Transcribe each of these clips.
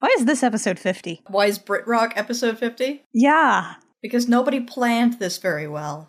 Why is this episode 50? Why is Brit Rock episode 50? Yeah. Because nobody planned this very well.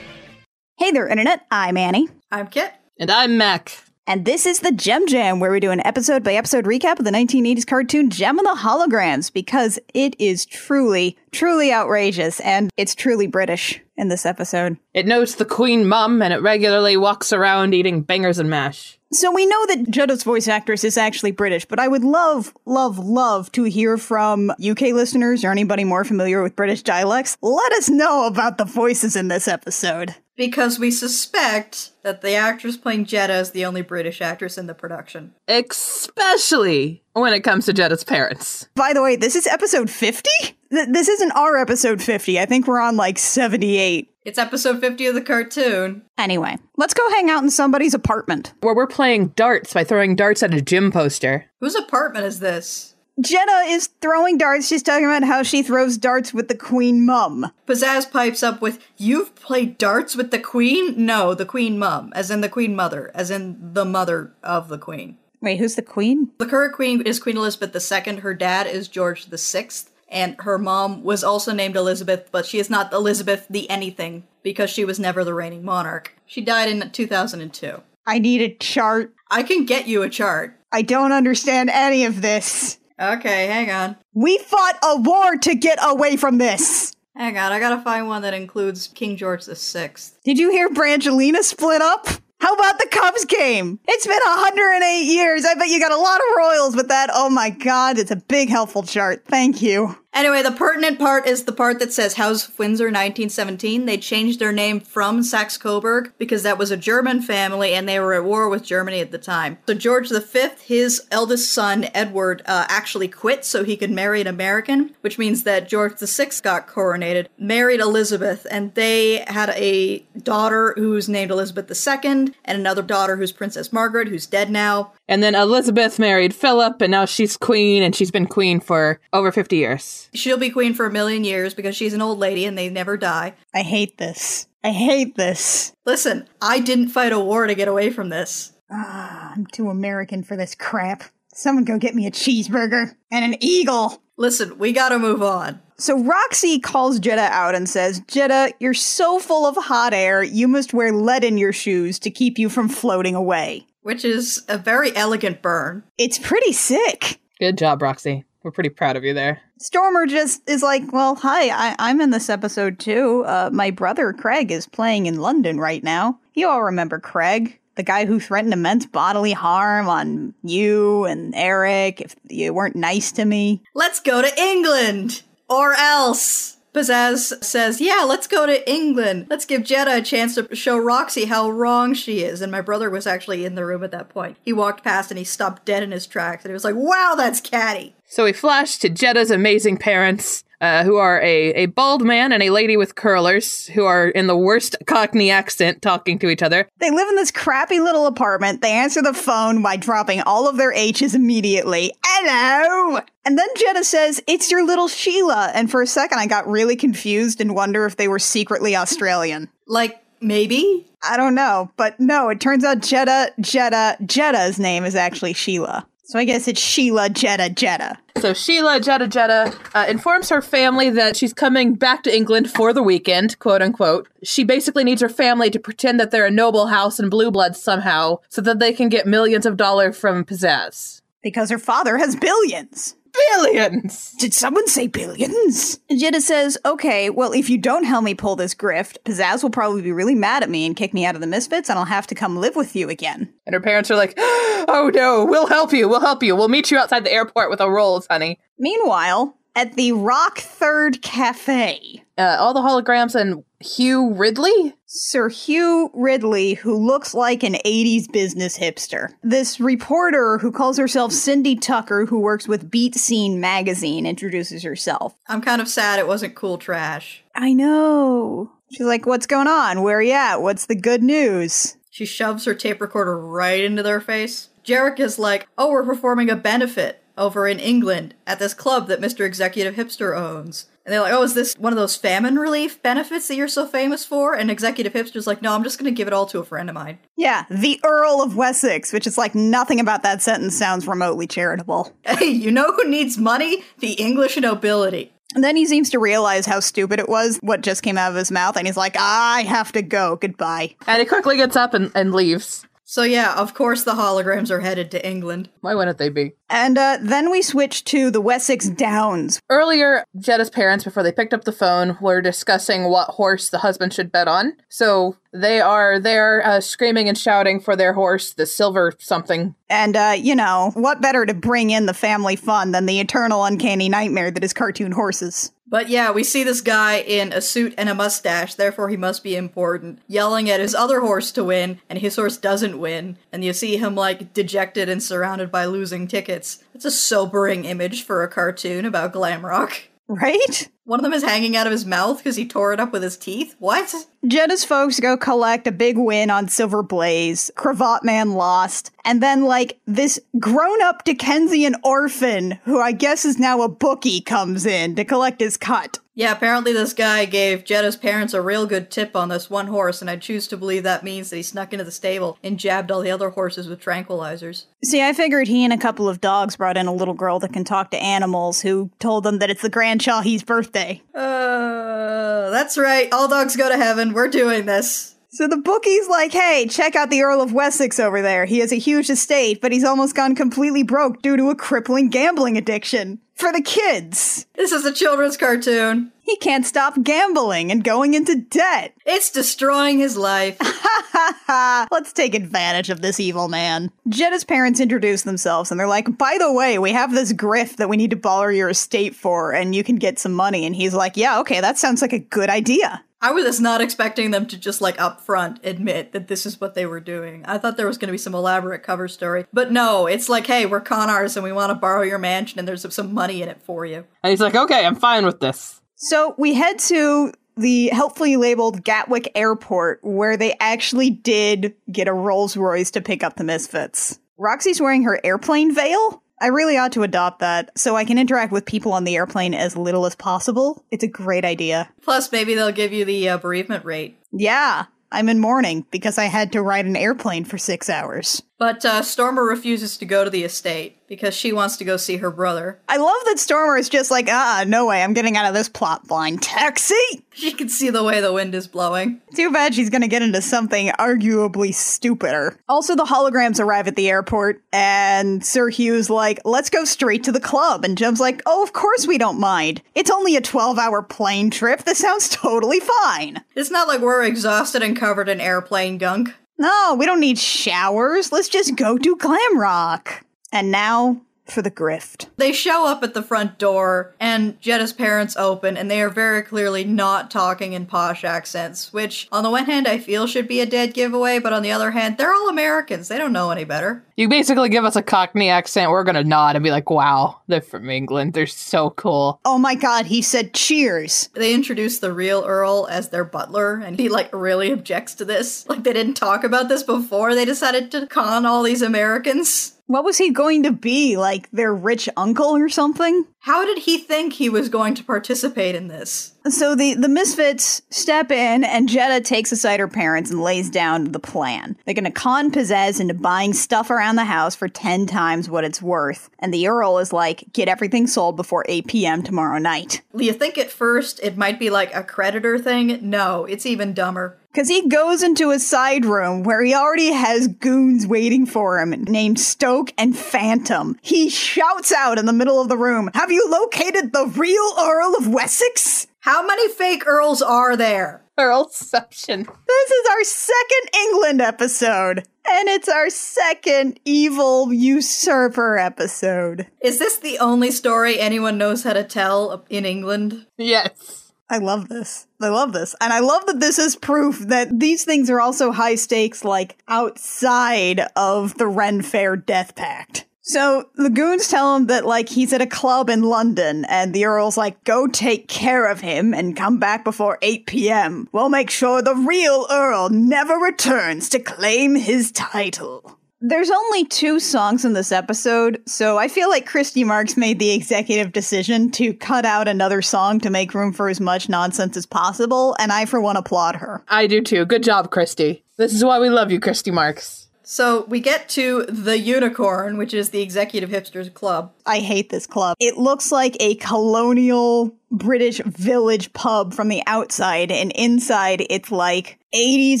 Hey there, Internet. I'm Annie. I'm Kit. And I'm Mac. And this is the Jem Jam, where we do an episode by episode recap of the 1980s cartoon Jem and the Holograms, because it is truly, truly outrageous, and it's truly British in this episode. It knows the Queen Mum and it regularly walks around eating bangers and mash. So we know that Jetta's voice actress is actually British, but I would love, love, love to hear from UK listeners or anybody more familiar with British dialects. Let us know about the voices in this episode. Because we suspect that the actress playing Jetta is the only British actress in the production. Especially when it comes to Jetta's parents. By the way, this is episode 50? Th- this isn't our episode 50. I think we're on like 78. It's episode 50 of the cartoon. Anyway, let's go hang out in somebody's apartment. Where we're playing darts by throwing darts at a gym poster. Whose apartment is this? Jetta is throwing darts. She's talking about how she throws darts with the queen mum. Pizzazz pipes up with, You've played darts with the queen? No, the queen mum, as in the queen mother, as in the mother of the queen. Wait, who's the queen? The current queen is Queen Elizabeth II. Her dad is George VI. And her mom was also named Elizabeth, but she is not Elizabeth the anything because she was never the reigning monarch. She died in 2002. I need a chart. I can get you a chart. I don't understand any of this. Okay, hang on. We fought a war to get away from this. Hang on, I gotta find one that includes King George VI. Did you hear Brangelina split up? How about the Cubs game? It's been 108 years. I bet you got a lot of royals with that. Oh my god, it's a big helpful chart. Thank you. Anyway, the pertinent part is the part that says House Windsor 1917. They changed their name from Saxe Coburg because that was a German family and they were at war with Germany at the time. So George V, his eldest son Edward, uh, actually quit so he could marry an American, which means that George VI got coronated, married Elizabeth, and they had a daughter who's named Elizabeth II and another daughter who's Princess Margaret, who's dead now. And then Elizabeth married Philip, and now she's queen, and she's been queen for over 50 years. She'll be queen for a million years because she's an old lady and they never die. I hate this. I hate this. Listen, I didn't fight a war to get away from this. Ah, I'm too American for this crap. Someone go get me a cheeseburger and an eagle. Listen, we gotta move on. So Roxy calls Jetta out and says, Jetta, you're so full of hot air, you must wear lead in your shoes to keep you from floating away. Which is a very elegant burn. It's pretty sick. Good job, Roxy. We're pretty proud of you there. Stormer just is like, well, hi, I- I'm in this episode too. Uh, my brother Craig is playing in London right now. You all remember Craig, the guy who threatened immense bodily harm on you and Eric if you weren't nice to me. Let's go to England! Or else! Pizzazz says, Yeah, let's go to England. Let's give Jetta a chance to show Roxy how wrong she is. And my brother was actually in the room at that point. He walked past and he stopped dead in his tracks and he was like, Wow, that's catty. So we flash to Jetta's amazing parents, uh, who are a, a bald man and a lady with curlers, who are in the worst Cockney accent talking to each other. They live in this crappy little apartment. They answer the phone by dropping all of their H's immediately. Hello! And then Jetta says, It's your little Sheila. And for a second, I got really confused and wonder if they were secretly Australian. Like, maybe? I don't know, but no, it turns out Jetta, Jetta, Jetta's name is actually Sheila. So I guess it's Sheila, Jetta, Jetta. So Sheila Jetta Jetta uh, informs her family that she's coming back to England for the weekend, quote unquote. She basically needs her family to pretend that they're a noble house and blue bloods somehow, so that they can get millions of dollars from Pizzazz. Because her father has billions. Billions! Did someone say billions? Jetta says, okay, well, if you don't help me pull this grift, Pizzazz will probably be really mad at me and kick me out of the Misfits, and I'll have to come live with you again. And her parents are like, oh no, we'll help you, we'll help you. We'll meet you outside the airport with our rolls, honey. Meanwhile, at the Rock Third Cafe, Uh, all the holograms and Hugh Ridley? Sir Hugh Ridley, who looks like an 80s business hipster. This reporter who calls herself Cindy Tucker, who works with Beat Scene magazine, introduces herself. I'm kind of sad it wasn't cool trash. I know. She's like, What's going on? Where are you at? What's the good news? She shoves her tape recorder right into their face. Jerrica is like, Oh, we're performing a benefit over in England at this club that Mr. Executive Hipster owns. And they're like, oh, is this one of those famine relief benefits that you're so famous for? And Executive Hipster's like, no, I'm just going to give it all to a friend of mine. Yeah, the Earl of Wessex, which is like nothing about that sentence sounds remotely charitable. Hey, you know who needs money? The English nobility. And then he seems to realize how stupid it was, what just came out of his mouth, and he's like, I have to go. Goodbye. And he quickly gets up and, and leaves. So yeah, of course the holograms are headed to England. Why wouldn't they be? And uh, then we switch to the Wessex Downs. Earlier, Jetta's parents, before they picked up the phone, were discussing what horse the husband should bet on. So they are there uh, screaming and shouting for their horse, the silver something. And, uh, you know, what better to bring in the family fun than the eternal uncanny nightmare that is cartoon horses? But yeah, we see this guy in a suit and a mustache, therefore he must be important, yelling at his other horse to win, and his horse doesn't win. And you see him like dejected and surrounded by losing tickets. It's a sobering image for a cartoon about glam rock. Right? One of them is hanging out of his mouth because he tore it up with his teeth. What? Jetta's folks go collect a big win on Silver Blaze. Cravat Man lost. And then, like, this grown up Dickensian orphan, who I guess is now a bookie, comes in to collect his cut. Yeah, apparently this guy gave Jetta's parents a real good tip on this one horse, and I choose to believe that means that he snuck into the stable and jabbed all the other horses with tranquilizers. See, I figured he and a couple of dogs brought in a little girl that can talk to animals who told them that it's the Grand Shahis' birthday. Uh, that's right. All dogs go to heaven. We're doing this. So the bookie's like, hey, check out the Earl of Wessex over there. He has a huge estate, but he's almost gone completely broke due to a crippling gambling addiction. For the kids. This is a children's cartoon. He can't stop gambling and going into debt. It's destroying his life. Let's take advantage of this evil man. Jetta's parents introduce themselves and they're like, by the way, we have this grift that we need to borrow your estate for and you can get some money. And he's like, yeah, okay, that sounds like a good idea. I was just not expecting them to just like up front admit that this is what they were doing. I thought there was going to be some elaborate cover story. But no, it's like, hey, we're con artists and we want to borrow your mansion and there's some money in it for you. And he's like, okay, I'm fine with this. So we head to the helpfully labeled Gatwick Airport, where they actually did get a Rolls Royce to pick up the Misfits. Roxy's wearing her airplane veil. I really ought to adopt that so I can interact with people on the airplane as little as possible. It's a great idea. Plus, maybe they'll give you the uh, bereavement rate. Yeah, I'm in mourning because I had to ride an airplane for six hours. But uh, Stormer refuses to go to the estate because she wants to go see her brother. I love that Stormer is just like, ah, no way, I'm getting out of this plot line. Taxi! She can see the way the wind is blowing. Too bad she's gonna get into something arguably stupider. Also, the holograms arrive at the airport, and Sir Hugh's like, let's go straight to the club. And Jem's like, oh, of course we don't mind. It's only a 12 hour plane trip. This sounds totally fine. It's not like we're exhausted and covered in airplane gunk. No, we don't need showers. Let's just go do glam rock. And now for the grift. They show up at the front door, and Jetta's parents open, and they are very clearly not talking in posh accents, which, on the one hand, I feel should be a dead giveaway, but on the other hand, they're all Americans. They don't know any better. You basically give us a Cockney accent, we're gonna nod and be like, wow, they're from England. They're so cool. Oh my god, he said cheers. They introduce the real Earl as their butler, and he, like, really objects to this. Like, they didn't talk about this before they decided to con all these Americans. What was he going to be? Like their rich uncle or something? How did he think he was going to participate in this? So the, the Misfits step in, and Jetta takes aside her parents and lays down the plan. They're going to con Pizzazz into buying stuff around the house for 10 times what it's worth. And the Earl is like, get everything sold before 8 p.m. tomorrow night. You think at first it might be like a creditor thing? No, it's even dumber. Because he goes into a side room where he already has goons waiting for him named Stoke and Phantom. He shouts out in the middle of the room, Have you located the real Earl of Wessex? How many fake Earls are there? Earlception. This is our second England episode. And it's our second evil usurper episode. Is this the only story anyone knows how to tell in England? Yes. I love this. I love this. And I love that this is proof that these things are also high stakes, like outside of the Ren Fair Death Pact. So the goons tell him that like he's at a club in London, and the Earl's like, go take care of him and come back before 8 p.m. We'll make sure the real Earl never returns to claim his title. There's only two songs in this episode, so I feel like Christy Marx made the executive decision to cut out another song to make room for as much nonsense as possible, and I, for one, applaud her. I do too. Good job, Christy. This is why we love you, Christy Marx. So we get to the Unicorn, which is the Executive Hipsters Club. I hate this club. It looks like a colonial British village pub from the outside, and inside it's like 80s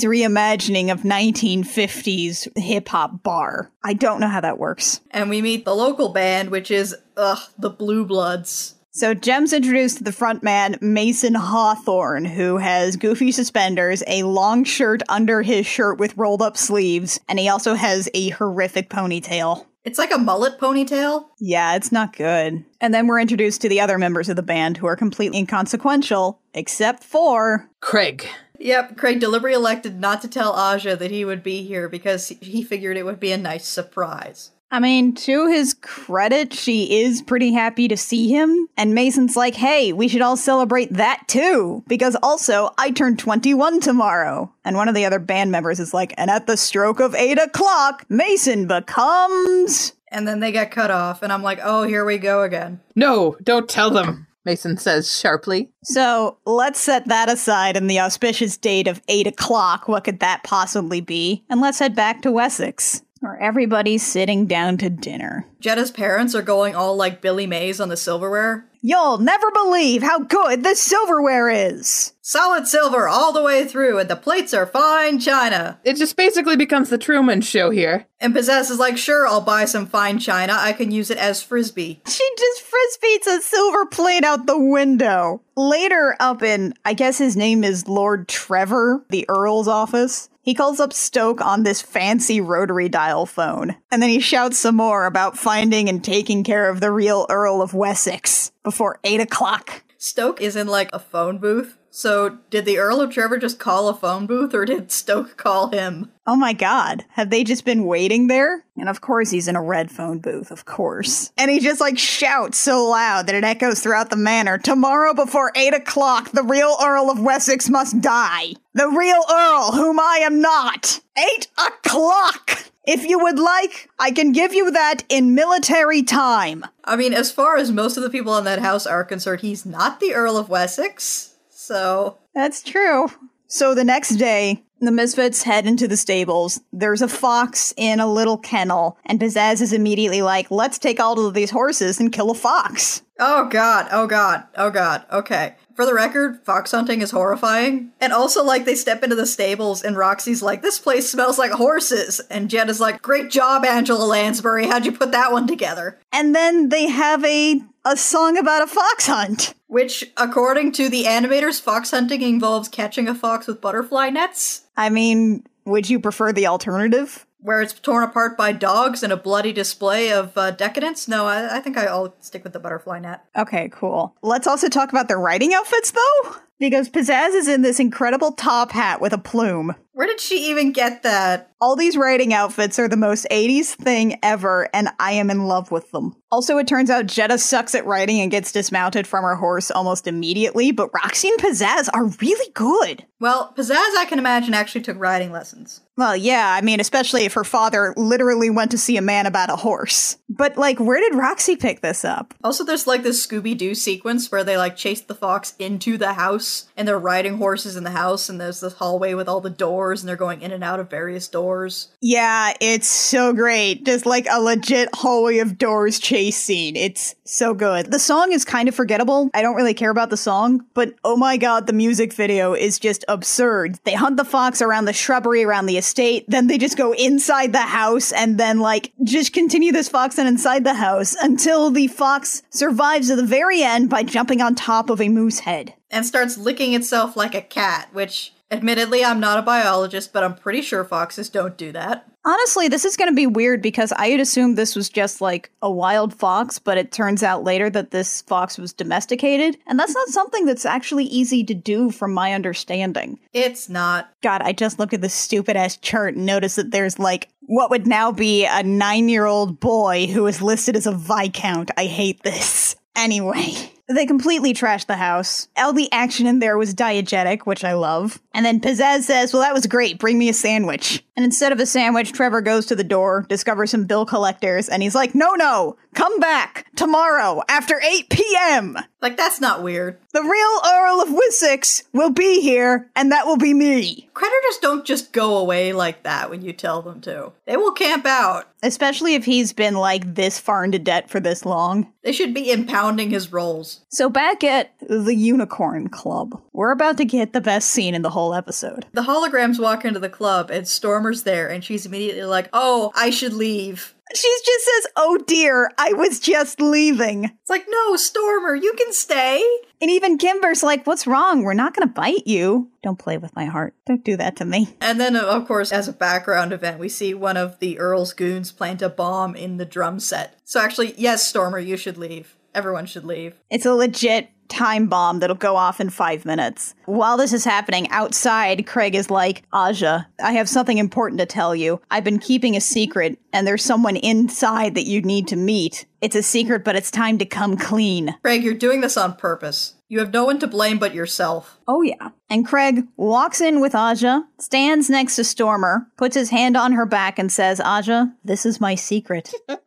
reimagining of 1950s hip hop bar. I don't know how that works. And we meet the local band, which is, ugh, the Blue Bloods. So Jem's introduced to the front man, Mason Hawthorne, who has goofy suspenders, a long shirt under his shirt with rolled up sleeves, and he also has a horrific ponytail. It's like a mullet ponytail. Yeah, it's not good. And then we're introduced to the other members of the band who are completely inconsequential, except for Craig. Yep, Craig deliberately elected not to tell Aja that he would be here because he figured it would be a nice surprise. I mean, to his credit, she is pretty happy to see him. And Mason's like, hey, we should all celebrate that too. Because also, I turn 21 tomorrow. And one of the other band members is like, and at the stroke of 8 o'clock, Mason becomes. And then they get cut off, and I'm like, oh, here we go again. No, don't tell them, Mason says sharply. So let's set that aside in the auspicious date of 8 o'clock. What could that possibly be? And let's head back to Wessex where everybody's sitting down to dinner. Jetta's parents are going all like Billy Mays on the silverware. You'll never believe how good the silverware is! Solid silver all the way through, and the plates are fine china. It just basically becomes the Truman Show here. And Pizzazz is like, sure, I'll buy some fine china. I can use it as frisbee. She just frisbees a silver plate out the window. Later, up in, I guess his name is Lord Trevor, the Earl's office. He calls up Stoke on this fancy rotary dial phone, and then he shouts some more about finding and taking care of the real Earl of Wessex before 8 o'clock. Stoke is in like a phone booth. So, did the Earl of Trevor just call a phone booth or did Stoke call him? Oh my god, have they just been waiting there? And of course he's in a red phone booth, of course. And he just like shouts so loud that it echoes throughout the manor Tomorrow before 8 o'clock, the real Earl of Wessex must die. The real Earl, whom I am not. 8 o'clock! If you would like, I can give you that in military time. I mean, as far as most of the people in that house are concerned, he's not the Earl of Wessex, so. That's true. So the next day, the Misfits head into the stables. There's a fox in a little kennel, and Pizzazz is immediately like, let's take all of these horses and kill a fox. Oh god, oh god, oh god, okay. For the record, fox hunting is horrifying. And also, like, they step into the stables, and Roxy's like, this place smells like horses. And Jed is like, great job, Angela Lansbury. How'd you put that one together? And then they have a a song about a fox hunt. Which, according to the animators, fox hunting involves catching a fox with butterfly nets. I mean, would you prefer the alternative? Where it's torn apart by dogs and a bloody display of uh, decadence? No, I, I think I'll stick with the butterfly net. Okay, cool. Let's also talk about their riding outfits, though, because Pizzazz is in this incredible top hat with a plume. Where did she even get that? All these riding outfits are the most 80s thing ever, and I am in love with them. Also, it turns out Jetta sucks at riding and gets dismounted from her horse almost immediately, but Roxy and Pizzazz are really good. Well, Pizzazz, I can imagine, actually took riding lessons. Well, yeah, I mean, especially if her father literally went to see a man about a horse. But, like, where did Roxy pick this up? Also, there's like this Scooby Doo sequence where they like chase the fox into the house and they're riding horses in the house, and there's this hallway with all the doors and they're going in and out of various doors. Yeah, it's so great. Just like a legit hallway of doors chase scene. It's so good. The song is kind of forgettable. I don't really care about the song, but oh my god, the music video is just absurd. They hunt the fox around the shrubbery around the estate, then they just go inside the house and then like just continue this fox hunt inside the house until the fox survives at the very end by jumping on top of a moose head. And starts licking itself like a cat, which Admittedly, I'm not a biologist, but I'm pretty sure foxes don't do that. Honestly, this is going to be weird because I had assumed this was just like a wild fox, but it turns out later that this fox was domesticated, and that's not something that's actually easy to do from my understanding. It's not. God, I just looked at this stupid ass chart and noticed that there's like what would now be a nine year old boy who is listed as a Viscount. I hate this. Anyway. They completely trashed the house. All the action in there was diegetic, which I love. And then Pizzazz says, Well, that was great. Bring me a sandwich. And instead of a sandwich, Trevor goes to the door, discovers some bill collectors, and he's like, no, no, come back tomorrow after 8 p.m. Like, that's not weird. The real Earl of Wessex will be here, and that will be me. Creditors don't just go away like that when you tell them to. They will camp out. Especially if he's been like this far into debt for this long. They should be impounding his rolls. So back at the Unicorn Club, we're about to get the best scene in the whole episode. The holograms walk into the club and Stormer's there and she's immediately like, oh, I should leave. She just says, Oh dear, I was just leaving. It's like, no, Stormer, you can stay. And even Kimber's like, What's wrong? We're not going to bite you. Don't play with my heart. Don't do that to me. And then, uh, of course, as a background event, we see one of the Earl's goons plant a bomb in the drum set. So actually, yes, Stormer, you should leave. Everyone should leave. It's a legit time bomb that'll go off in five minutes. While this is happening, outside, Craig is like, Aja, I have something important to tell you. I've been keeping a secret, and there's someone inside that you need to meet. It's a secret, but it's time to come clean. Craig, you're doing this on purpose. You have no one to blame but yourself. Oh, yeah. And Craig walks in with Aja, stands next to Stormer, puts his hand on her back, and says, Aja, this is my secret. Craig!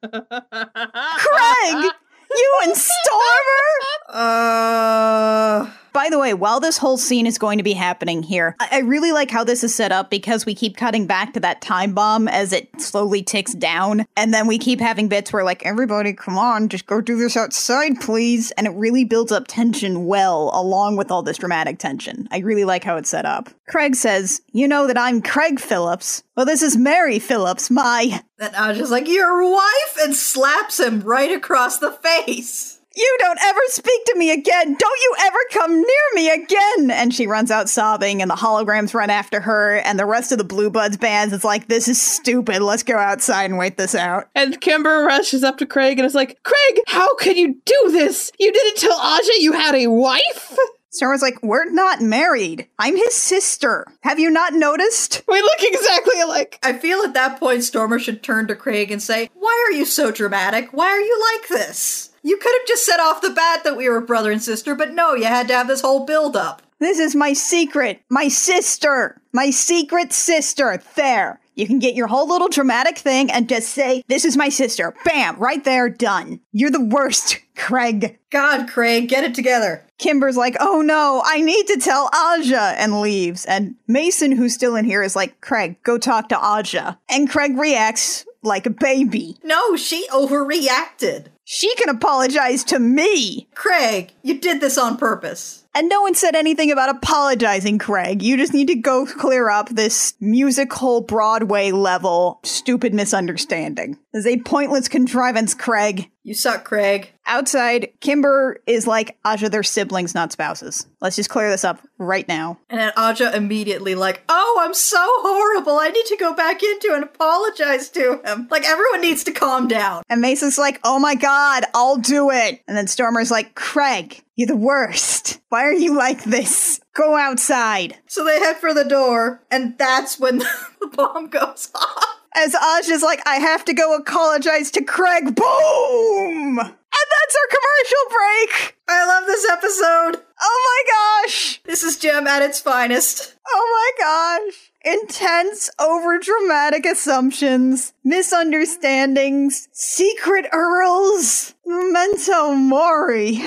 You and Stormer? Uh. By the way, while this whole scene is going to be happening here, I, I really like how this is set up because we keep cutting back to that time bomb as it slowly ticks down. And then we keep having bits where, like, everybody, come on, just go do this outside, please. And it really builds up tension well, along with all this dramatic tension. I really like how it's set up. Craig says, You know that I'm Craig Phillips. Well, this is Mary Phillips, my. And I was just like, Your wife? And slaps him right across the face. You don't ever speak to me again! Don't you ever come near me again! And she runs out sobbing, and the holograms run after her, and the rest of the Blue Bloods bands is like, this is stupid, let's go outside and wait this out. And Kimber rushes up to Craig and is like, Craig, how could you do this? You didn't tell Aja you had a wife? Stormer's like, we're not married. I'm his sister. Have you not noticed? We look exactly alike. I feel at that point Stormer should turn to Craig and say, Why are you so dramatic? Why are you like this? You could have just said off the bat that we were brother and sister, but no, you had to have this whole build up. This is my secret. My sister. My secret sister. There. You can get your whole little dramatic thing and just say, This is my sister. Bam, right there, done. You're the worst, Craig. God, Craig, get it together. Kimber's like, Oh no, I need to tell Aja, and leaves. And Mason, who's still in here, is like, Craig, go talk to Aja. And Craig reacts like a baby. No, she overreacted. She can apologize to me. Craig, you did this on purpose. And no one said anything about apologizing, Craig. You just need to go clear up this musical Broadway level stupid misunderstanding. This is a pointless contrivance, Craig. You suck, Craig. Outside, Kimber is like, Aja, they're siblings, not spouses. Let's just clear this up right now. And then Aja immediately like, oh, I'm so horrible. I need to go back into and apologize to him. Like everyone needs to calm down. And Mason's like, oh my god, I'll do it. And then Stormer's like, Craig, you're the worst. Why are you like this? Go outside. So they head for the door, and that's when the bomb goes off. As Aja's like, I have to go apologize to Craig. Boom! And that's our commercial break. I love this episode. Oh my gosh. This is Jem at its finest. Oh my gosh. Intense, overdramatic assumptions, misunderstandings, secret earls, memento mori.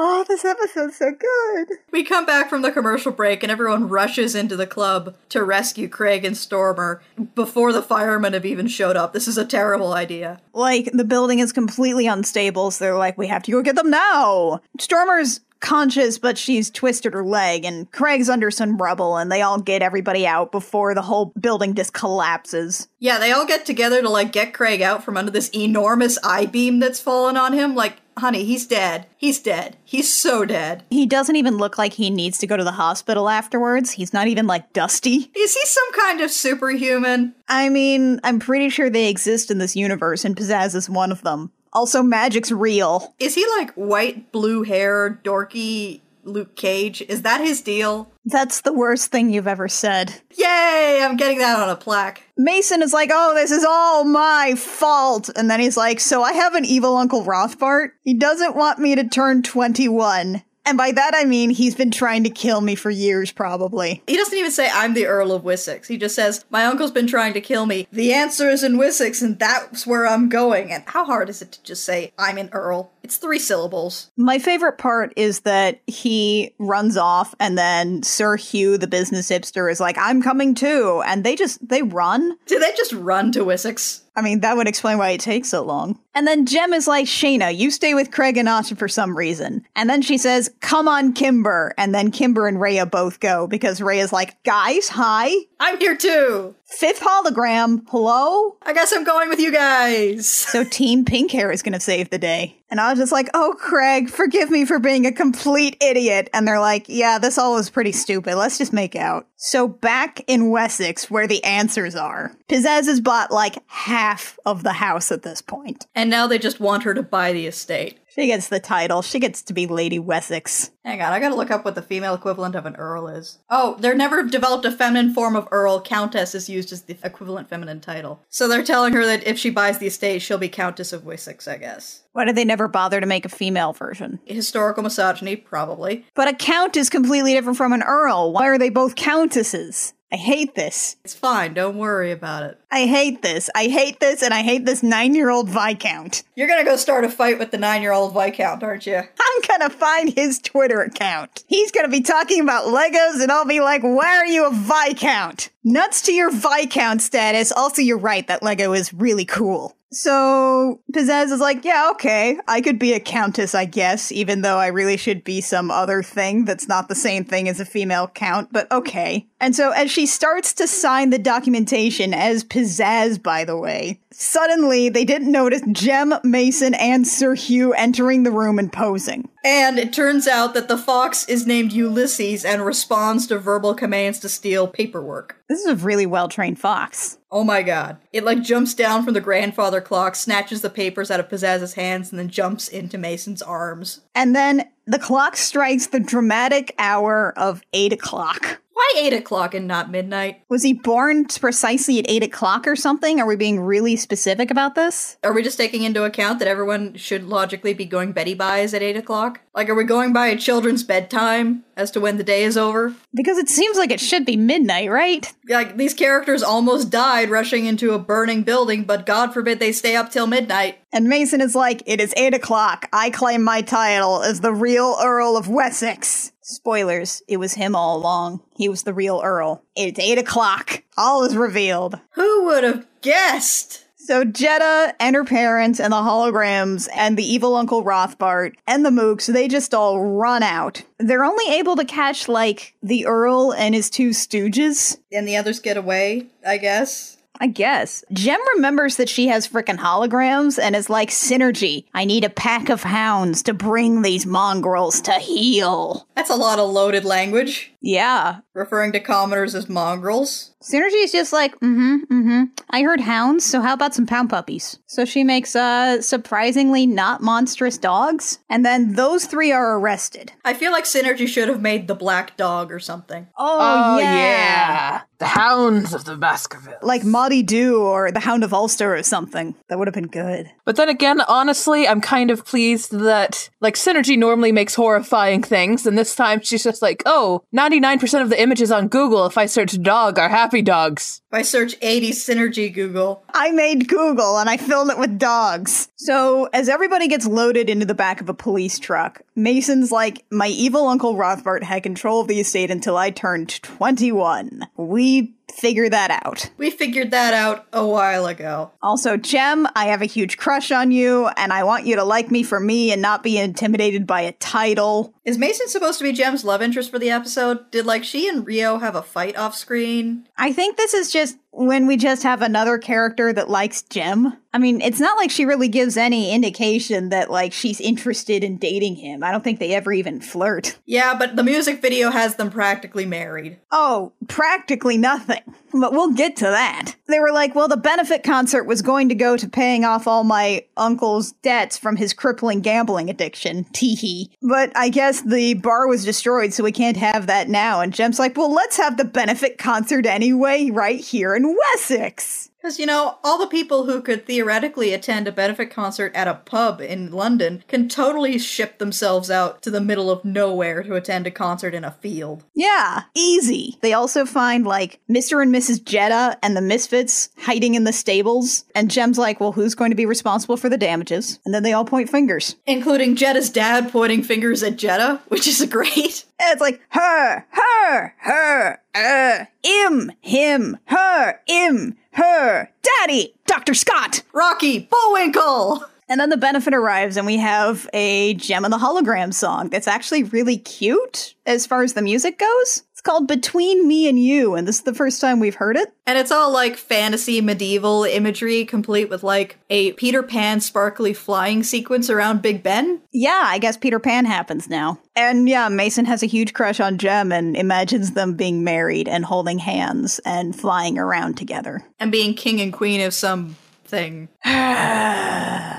Oh, this episode's so good. We come back from the commercial break and everyone rushes into the club to rescue Craig and Stormer before the firemen have even showed up. This is a terrible idea. Like, the building is completely unstable, so they're like, we have to go get them now. Stormer's conscious, but she's twisted her leg, and Craig's under some rubble, and they all get everybody out before the whole building just collapses. Yeah, they all get together to like get Craig out from under this enormous I beam that's fallen on him. Like, honey, he's dead. He's dead. He's so dead. He doesn't even look like he needs to go to the hospital afterwards. He's not even like dusty. Is he some kind of superhuman? I mean, I'm pretty sure they exist in this universe, and Pizzazz is one of them. Also, magic's real. Is he like white, blue hair, dorky Luke Cage? Is that his deal? That's the worst thing you've ever said. Yay! I'm getting that on a plaque. Mason is like, oh, this is all my fault. And then he's like, so I have an evil Uncle Rothbart. He doesn't want me to turn 21. And by that I mean he's been trying to kill me for years, probably. He doesn't even say I'm the Earl of Wessex. He just says my uncle's been trying to kill me. The answer is in Wessex, and that's where I'm going. And how hard is it to just say I'm an Earl? It's three syllables. My favorite part is that he runs off and then Sir Hugh, the business hipster, is like, I'm coming too. And they just, they run. Did they just run to Wessex? I mean, that would explain why it takes so long. And then Jem is like, Shana, you stay with Craig and Aja for some reason. And then she says, come on, Kimber. And then Kimber and Raya both go because Raya's like, guys, hi. I'm here too. Fifth hologram. Hello? I guess I'm going with you guys. So Team Pink Hair is going to save the day. And I was just like, oh, Craig, forgive me for being a complete idiot. And they're like, yeah, this all was pretty stupid. Let's just make out. So back in Wessex, where the answers are, Pizzazz has bought like half of the house at this point. And now they just want her to buy the estate. She gets the title. She gets to be Lady Wessex. Hang on, I gotta look up what the female equivalent of an earl is. Oh, they're never developed a feminine form of earl. Countess is used as the equivalent feminine title. So they're telling her that if she buys the estate, she'll be Countess of Wessex, I guess. Why did they never bother to make a female version? Historical misogyny, probably. But a count is completely different from an earl. Why are they both countesses? I hate this. It's fine, don't worry about it. I hate this. I hate this, and I hate this nine year old Viscount. You're gonna go start a fight with the nine year old Viscount, aren't you? I'm gonna find his Twitter account. He's gonna be talking about Legos, and I'll be like, why are you a Viscount? Nuts to your Viscount status. Also, you're right, that Lego is really cool. So Pizzazz is like, yeah, okay, I could be a countess, I guess, even though I really should be some other thing that's not the same thing as a female count, but okay. And so as she starts to sign the documentation as Pizzazz, by the way, suddenly they didn't notice Jem, Mason, and Sir Hugh entering the room and posing. And it turns out that the fox is named Ulysses and responds to verbal commands to steal paperwork. This is a really well trained fox. Oh my god. It like jumps down from the grandfather clock, snatches the papers out of Pizzazz's hands, and then jumps into Mason's arms. And then the clock strikes the dramatic hour of 8 o'clock. Why 8 o'clock and not midnight? Was he born precisely at 8 o'clock or something? Are we being really specific about this? Are we just taking into account that everyone should logically be going Betty buys at 8 o'clock? Like, are we going by a children's bedtime as to when the day is over? Because it seems like it should be midnight, right? Like, these characters almost died rushing into a burning building, but God forbid they stay up till midnight. And Mason is like, it is 8 o'clock. I claim my title as the real Earl of Wessex. Spoilers, it was him all along. He was the real Earl. It's 8 o'clock. All is revealed. Who would have guessed? So Jetta and her parents and the holograms and the evil Uncle Rothbart and the Mooks, they just all run out. They're only able to catch like the Earl and his two stooges. And the others get away, I guess. I guess. Jem remembers that she has frickin' holograms and is like, Synergy, I need a pack of hounds to bring these mongrels to heel. That's a lot of loaded language. Yeah. Referring to commoners as mongrels. Synergy is just like, mm hmm, mm hmm. I heard hounds, so how about some pound puppies? So she makes, uh, surprisingly not monstrous dogs, and then those three are arrested. I feel like Synergy should have made the black dog or something. Oh, yeah. The Hounds of the Baskerville. Like Moddey Dhoo or the Hound of Ulster or something. That would have been good. But then again, honestly, I'm kind of pleased that, like, Synergy normally makes horrifying things, and this time she's just like, oh, 99% of the images on Google, if I search dog, are happy dogs. If I search 80 Synergy Google, I made Google and I filled it with dogs. So, as everybody gets loaded into the back of a police truck, Mason's like, My evil Uncle Rothbart had control of the estate until I turned 21. We figure that out. we figured that out a while ago. Also, Jem, I have a huge crush on you, and I want you to like me for me and not be intimidated by a title. Is Mason supposed to be Jem's love interest for the episode? Did like she and Rio have a fight off screen? I think this is just when we just have another character that likes Jem. I mean, it's not like she really gives any indication that like she's interested in dating him. I don't think they ever even flirt. Yeah, but the music video has them practically married. Oh, practically nothing. But we'll get to that. They were like, well, the benefit concert was going to go to paying off all my uncle's debts from his crippling gambling addiction. Teehee. But I guess the bar was destroyed, so we can't have that now. And Jem's like, well, let's have the benefit concert anyway, right here in Wessex. Because, you know, all the people who could theoretically attend a benefit concert at a pub in London can totally ship themselves out to the middle of nowhere to attend a concert in a field. Yeah, easy. They also find like Mr. and Mrs. Jetta and the Misfits hiding in the stables. And Jem's like, well, who's going to be responsible for the damages? And then they all point fingers. Including Jetta's dad pointing fingers at Jetta, which is great. And it's like her, her, her, uh, im, him, her, im, her, daddy, Dr. Scott. Rocky, Bullwinkle! And then the benefit arrives, and we have a Jem and the Hologram song that's actually really cute as far as the music goes. Called Between Me and You, and this is the first time we've heard it. And it's all like fantasy medieval imagery, complete with like a Peter Pan sparkly flying sequence around Big Ben. Yeah, I guess Peter Pan happens now. And yeah, Mason has a huge crush on Jem and imagines them being married and holding hands and flying around together. And being king and queen of some thing.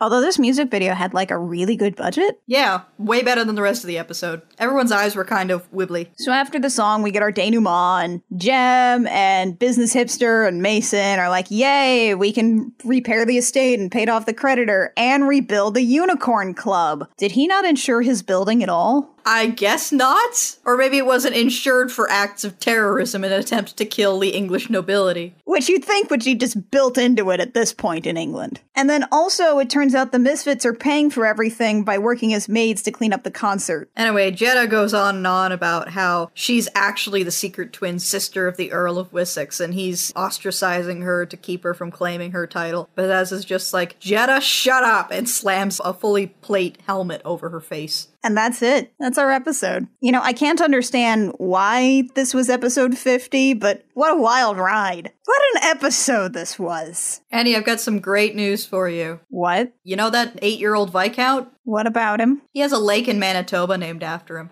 Although this music video had like a really good budget. Yeah, way better than the rest of the episode. Everyone's eyes were kind of wibbly. So after the song, we get our denouement, and Jem and Business Hipster and Mason are like, yay, we can repair the estate and pay off the creditor and rebuild the Unicorn Club. Did he not insure his building at all? I guess not. Or maybe it wasn't insured for acts of terrorism in an attempt to kill the English nobility. Which you'd think would be just built into it at this point in England. And then also, it turns out the Misfits are paying for everything by working as maids to clean up the concert. Anyway, Jetta goes on and on about how she's actually the secret twin sister of the Earl of Wessex, and he's ostracizing her to keep her from claiming her title. But as is just like, Jetta, shut up, and slams a fully plate helmet over her face. And that's it. That's our episode. You know, I can't understand why this was episode 50, but what a wild ride. What an episode this was. Annie, I've got some great news for you. What? You know that eight year old Viscount? What about him? He has a lake in Manitoba named after him.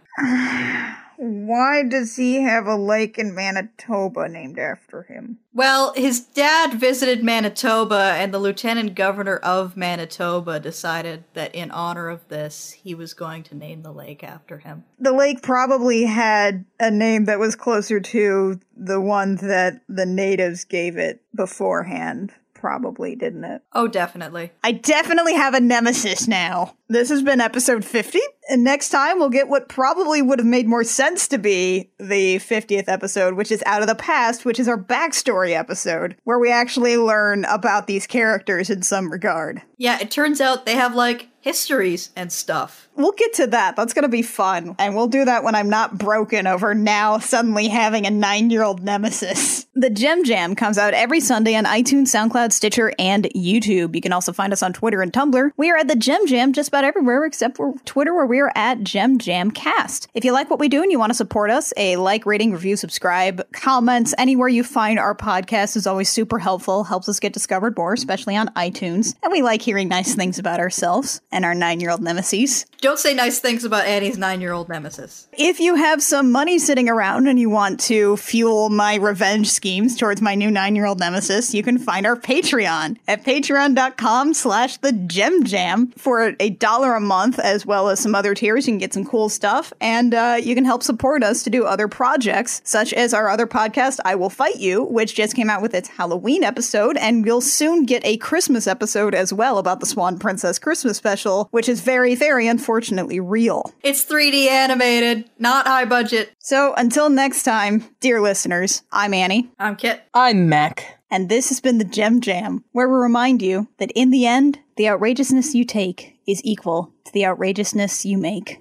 Why does he have a lake in Manitoba named after him? Well, his dad visited Manitoba, and the lieutenant governor of Manitoba decided that in honor of this, he was going to name the lake after him. The lake probably had a name that was closer to the one that the natives gave it beforehand. Probably, didn't it? Oh, definitely. I definitely have a nemesis now. This has been episode 50. And next time we'll get what probably would have made more sense to be the 50th episode, which is Out of the Past, which is our backstory episode, where we actually learn about these characters in some regard. Yeah, it turns out they have like histories and stuff. We'll get to that. That's going to be fun. And we'll do that when I'm not broken over now suddenly having a nine year old nemesis. The Jem Jam comes out every Sunday on iTunes, SoundCloud, Stitcher, and YouTube. You can also find us on Twitter and Tumblr. We are at the Jem Jam just about everywhere except for Twitter, where we are at Jem Jam Cast. If you like what we do and you want to support us, a like, rating, review, subscribe, comments, anywhere you find our podcast is always super helpful, helps us get discovered more, especially on iTunes. And we like hearing nice things about ourselves and our nine year old nemesis. Don't say nice things about Annie's nine year old nemesis. If you have some money sitting around and you want to fuel my revenge schemes towards my new nine year old nemesis, you can find our Patreon at patreon.com slash the jem jam for a dollar a month, as well as some other tiers. You can get some cool stuff and uh, you can help support us to do other projects, such as our other podcast, I Will Fight You, which just came out with its Halloween episode, and we'll soon get a Christmas episode as well about the Swan Princess Christmas special, which is very, very unfortunately real. It's 3D animated, not high budget. So until next time, dear listeners, I'm Annie. I'm Kit. I'm Mac. And this has been the Jem Jam, where we remind you that in the end, the outrageousness you take is equal to the outrageousness you make.